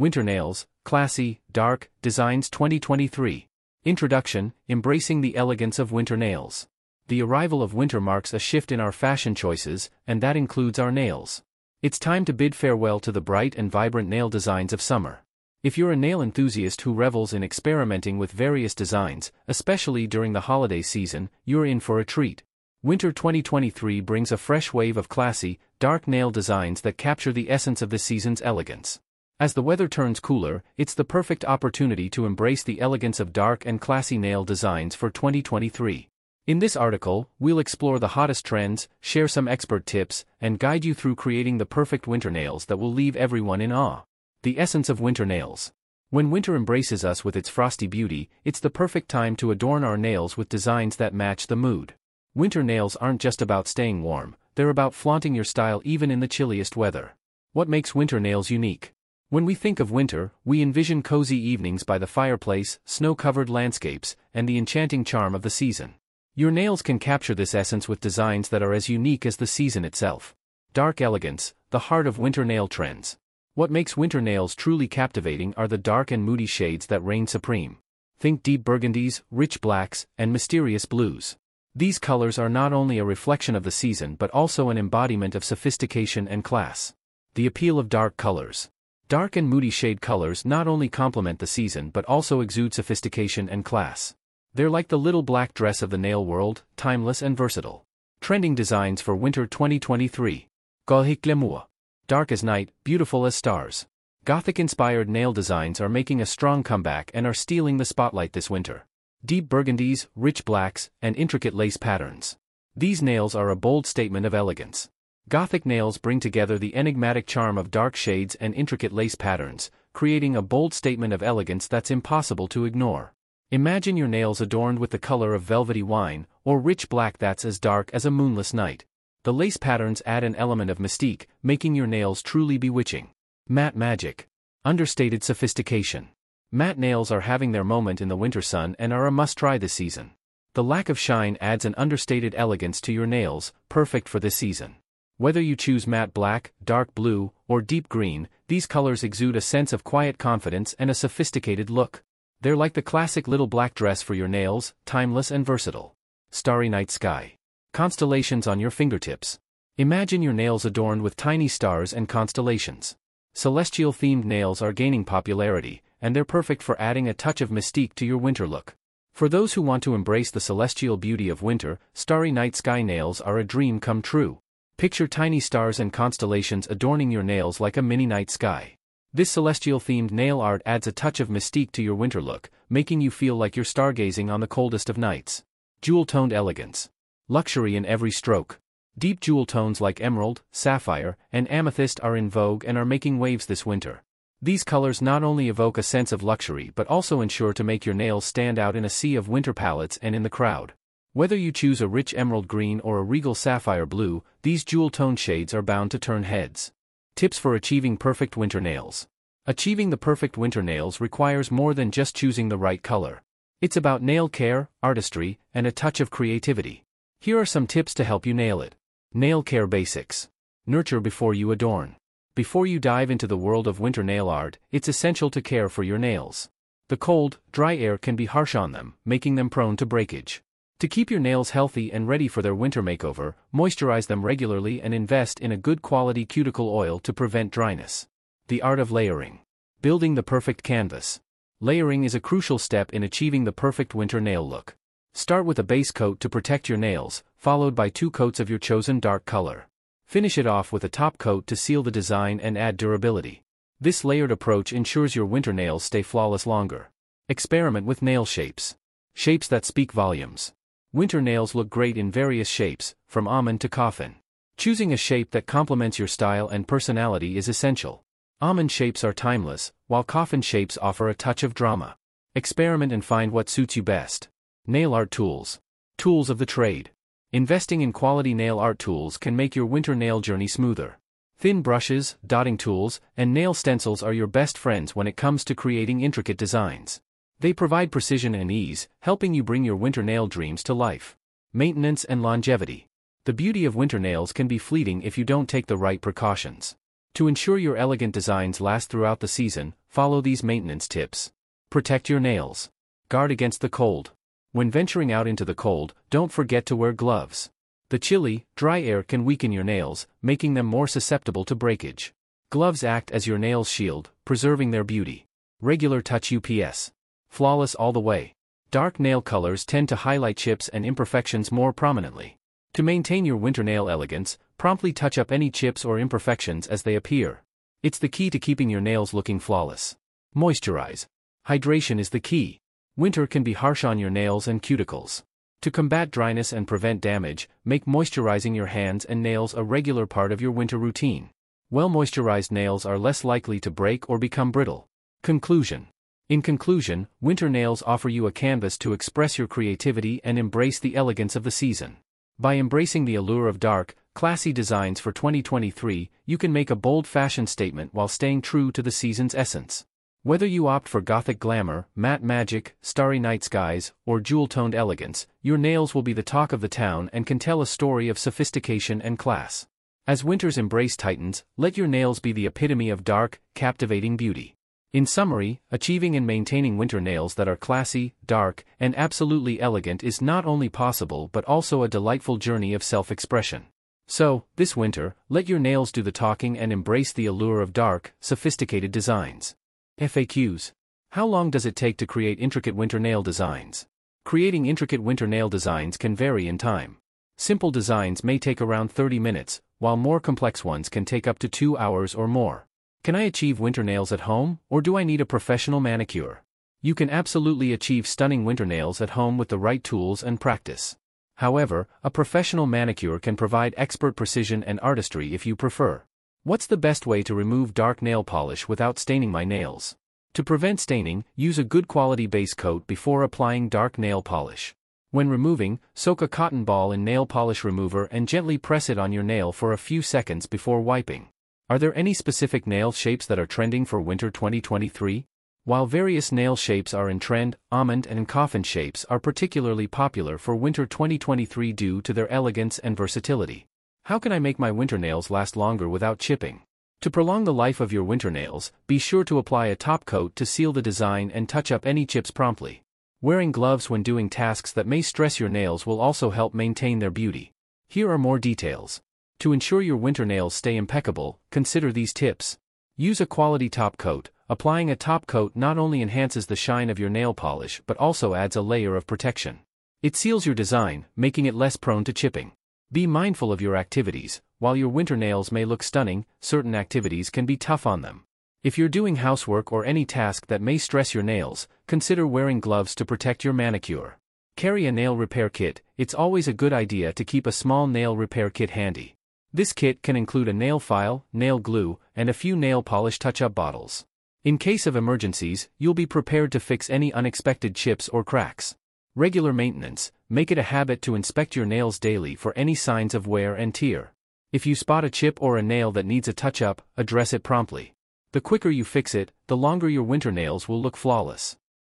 Winter Nails, Classy, Dark, Designs 2023. Introduction Embracing the Elegance of Winter Nails. The arrival of winter marks a shift in our fashion choices, and that includes our nails. It's time to bid farewell to the bright and vibrant nail designs of summer. If you're a nail enthusiast who revels in experimenting with various designs, especially during the holiday season, you're in for a treat. Winter 2023 brings a fresh wave of classy, dark nail designs that capture the essence of the season's elegance. As the weather turns cooler, it's the perfect opportunity to embrace the elegance of dark and classy nail designs for 2023. In this article, we'll explore the hottest trends, share some expert tips, and guide you through creating the perfect winter nails that will leave everyone in awe. The essence of winter nails. When winter embraces us with its frosty beauty, it's the perfect time to adorn our nails with designs that match the mood. Winter nails aren't just about staying warm, they're about flaunting your style even in the chilliest weather. What makes winter nails unique? When we think of winter, we envision cozy evenings by the fireplace, snow-covered landscapes, and the enchanting charm of the season. Your nails can capture this essence with designs that are as unique as the season itself. Dark elegance, the heart of winter nail trends. What makes winter nails truly captivating are the dark and moody shades that reign supreme. Think deep burgundies, rich blacks, and mysterious blues. These colors are not only a reflection of the season but also an embodiment of sophistication and class. The appeal of dark colors. Dark and moody shade colors not only complement the season but also exude sophistication and class. They're like the little black dress of the nail world, timeless and versatile. Trending designs for winter 2023. Gothic Glamour. Dark as night, beautiful as stars. Gothic-inspired nail designs are making a strong comeback and are stealing the spotlight this winter. Deep burgundies, rich blacks, and intricate lace patterns. These nails are a bold statement of elegance. Gothic nails bring together the enigmatic charm of dark shades and intricate lace patterns, creating a bold statement of elegance that's impossible to ignore. Imagine your nails adorned with the color of velvety wine, or rich black that's as dark as a moonless night. The lace patterns add an element of mystique, making your nails truly bewitching. Matte magic. Understated sophistication. Matte nails are having their moment in the winter sun and are a must-try this season. The lack of shine adds an understated elegance to your nails, perfect for this season. Whether you choose matte black, dark blue, or deep green, these colors exude a sense of quiet confidence and a sophisticated look. They're like the classic little black dress for your nails, timeless and versatile. Starry night sky. Constellations on your fingertips. Imagine your nails adorned with tiny stars and constellations. Celestial-themed nails are gaining popularity, and they're perfect for adding a touch of mystique to your winter look. For those who want to embrace the celestial beauty of winter, starry night sky nails are a dream come true. Picture tiny stars and constellations adorning your nails like a mini night sky. This celestial-themed nail art adds a touch of mystique to your winter look, making you feel like you're stargazing on the coldest of nights. Jewel-toned elegance. Luxury in every stroke. Deep jewel tones like emerald, sapphire, and amethyst are in vogue and are making waves this winter. These colors not only evoke a sense of luxury but also ensure to make your nails stand out in a sea of winter palettes and in the crowd. Whether you choose a rich emerald green or a regal sapphire blue, these jewel-tone shades are bound to turn heads. Tips for achieving perfect winter nails. Achieving the perfect winter nails requires more than just choosing the right color. It's about nail care, artistry, and a touch of creativity. Here are some tips to help you nail it. Nail care basics. Nurture before you adorn. Before you dive into the world of winter nail art, it's essential to care for your nails. The cold, dry air can be harsh on them, making them prone to breakage. To keep your nails healthy and ready for their winter makeover, moisturize them regularly and invest in a good quality cuticle oil to prevent dryness. The art of layering. Building the perfect canvas. Layering is a crucial step in achieving the perfect winter nail look. Start with a base coat to protect your nails, followed by two coats of your chosen dark color. Finish it off with a top coat to seal the design and add durability. This layered approach ensures your winter nails stay flawless longer. Experiment with nail shapes. Shapes that speak volumes. Winter nails look great in various shapes, from almond to coffin. Choosing a shape that complements your style and personality is essential. Almond shapes are timeless, while coffin shapes offer a touch of drama. Experiment and find what suits you best. Nail art tools. Tools of the trade. Investing in quality nail art tools can make your winter nail journey smoother. Thin brushes, dotting tools, and nail stencils are your best friends when it comes to creating intricate designs. They provide precision and ease, helping you bring your winter nail dreams to life. Maintenance and longevity. The beauty of winter nails can be fleeting if you don't take the right precautions. To ensure your elegant designs last throughout the season, follow these maintenance tips. Protect your nails. Guard against the cold. When venturing out into the cold, don't forget to wear gloves. The chilly, dry air can weaken your nails, making them more susceptible to breakage. Gloves act as your nail's shield, preserving their beauty. Regular touch UPS. Flawless all the way. Dark nail colors tend to highlight chips and imperfections more prominently. To maintain your winter nail elegance, promptly touch up any chips or imperfections as they appear. It's the key to keeping your nails looking flawless. Moisturize. Hydration is the key. Winter can be harsh on your nails and cuticles. To combat dryness and prevent damage, make moisturizing your hands and nails a regular part of your winter routine. Well moisturized nails are less likely to break or become brittle. Conclusion In conclusion, winter nails offer you a canvas to express your creativity and embrace the elegance of the season. By embracing the allure of dark, classy designs for 2023, you can make a bold fashion statement while staying true to the season's essence. Whether you opt for gothic glamour, matte magic, starry night skies, or jewel-toned elegance, your nails will be the talk of the town and can tell a story of sophistication and class. As winter's embrace tightens, let your nails be the epitome of dark, captivating beauty. In summary, achieving and maintaining winter nails that are classy, dark, and absolutely elegant is not only possible but also a delightful journey of self-expression. So, this winter, let your nails do the talking and embrace the allure of dark, sophisticated designs. FAQs. How long does it take to create intricate winter nail designs? Creating intricate winter nail designs can vary in time. Simple designs may take around 30 minutes, while more complex ones can take up to 2 hours or more. Can I achieve winter nails at home, or do I need a professional manicure? You can absolutely achieve stunning winter nails at home with the right tools and practice. However, a professional manicure can provide expert precision and artistry if you prefer. What's the best way to remove dark nail polish without staining my nails? To prevent staining, use a good quality base coat before applying dark nail polish. When removing, soak a cotton ball in nail polish remover and gently press it on your nail for a few seconds before wiping. Are there any specific nail shapes that are trending for winter 2023? While various nail shapes are in trend, almond and coffin shapes are particularly popular for winter 2023 due to their elegance and versatility. How can I make my winter nails last longer without chipping? To prolong the life of your winter nails, be sure to apply a top coat to seal the design and touch up any chips promptly. Wearing gloves when doing tasks that may stress your nails will also help maintain their beauty. Here are more details. To ensure your winter nails stay impeccable, consider these tips. Use a quality top coat. Applying a top coat not only enhances the shine of your nail polish but also adds a layer of protection. It seals your design, making it less prone to chipping. Be mindful of your activities. While your winter nails may look stunning, certain activities can be tough on them. If you're doing housework or any task that may stress your nails, consider wearing gloves to protect your manicure. Carry a nail repair kit. It's always a good idea to keep a small nail repair kit handy. This kit can include a nail file, nail glue, and a few nail polish touch-up bottles. In case of emergencies, you'll be prepared to fix any unexpected chips or cracks. Regular maintenance, make it a habit to inspect your nails daily for any signs of wear and tear. If you spot a chip or a nail that needs a touch-up, address it promptly. The quicker you fix it, the longer your winter nails will look flawless.